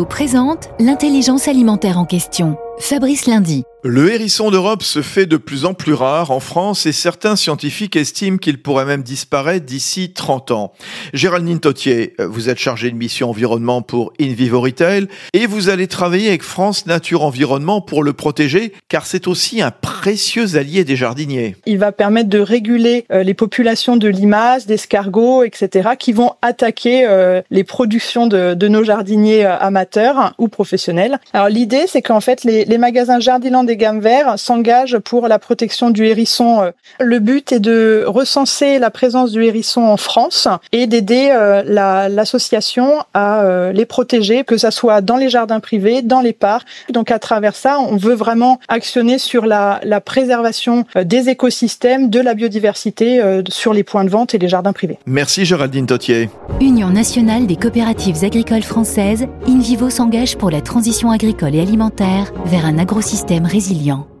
Présente l'intelligence alimentaire en question. Fabrice Lundi. Le hérisson d'Europe se fait de plus en plus rare en France et certains scientifiques estiment qu'il pourrait même disparaître d'ici 30 ans. Géraldine Tautier, vous êtes chargée de mission environnement pour InVivo Retail et vous allez travailler avec France Nature Environnement pour le protéger car c'est aussi un précieux allié des jardiniers. Il va permettre de réguler euh, les populations de limaces, d'escargots, etc. qui vont attaquer euh, les productions de, de nos jardiniers euh, amateurs ou professionnels. Alors l'idée c'est qu'en fait les, les magasins Jardiland des gammes verts s'engagent pour la protection du hérisson. Le but est de recenser la présence du hérisson en France et d'aider euh, l'association à euh, les protéger, que ça soit dans les jardins privés, dans les parcs. Donc à travers ça, on veut vraiment actionner sur la, la préservation euh, des écosystèmes, de la biodiversité sur les points de vente et les jardins privés. Merci Géraldine Tautier. Union nationale des coopératives agricoles françaises, InVivo s'engage pour la transition agricole et alimentaire vers un agrosystème résilient.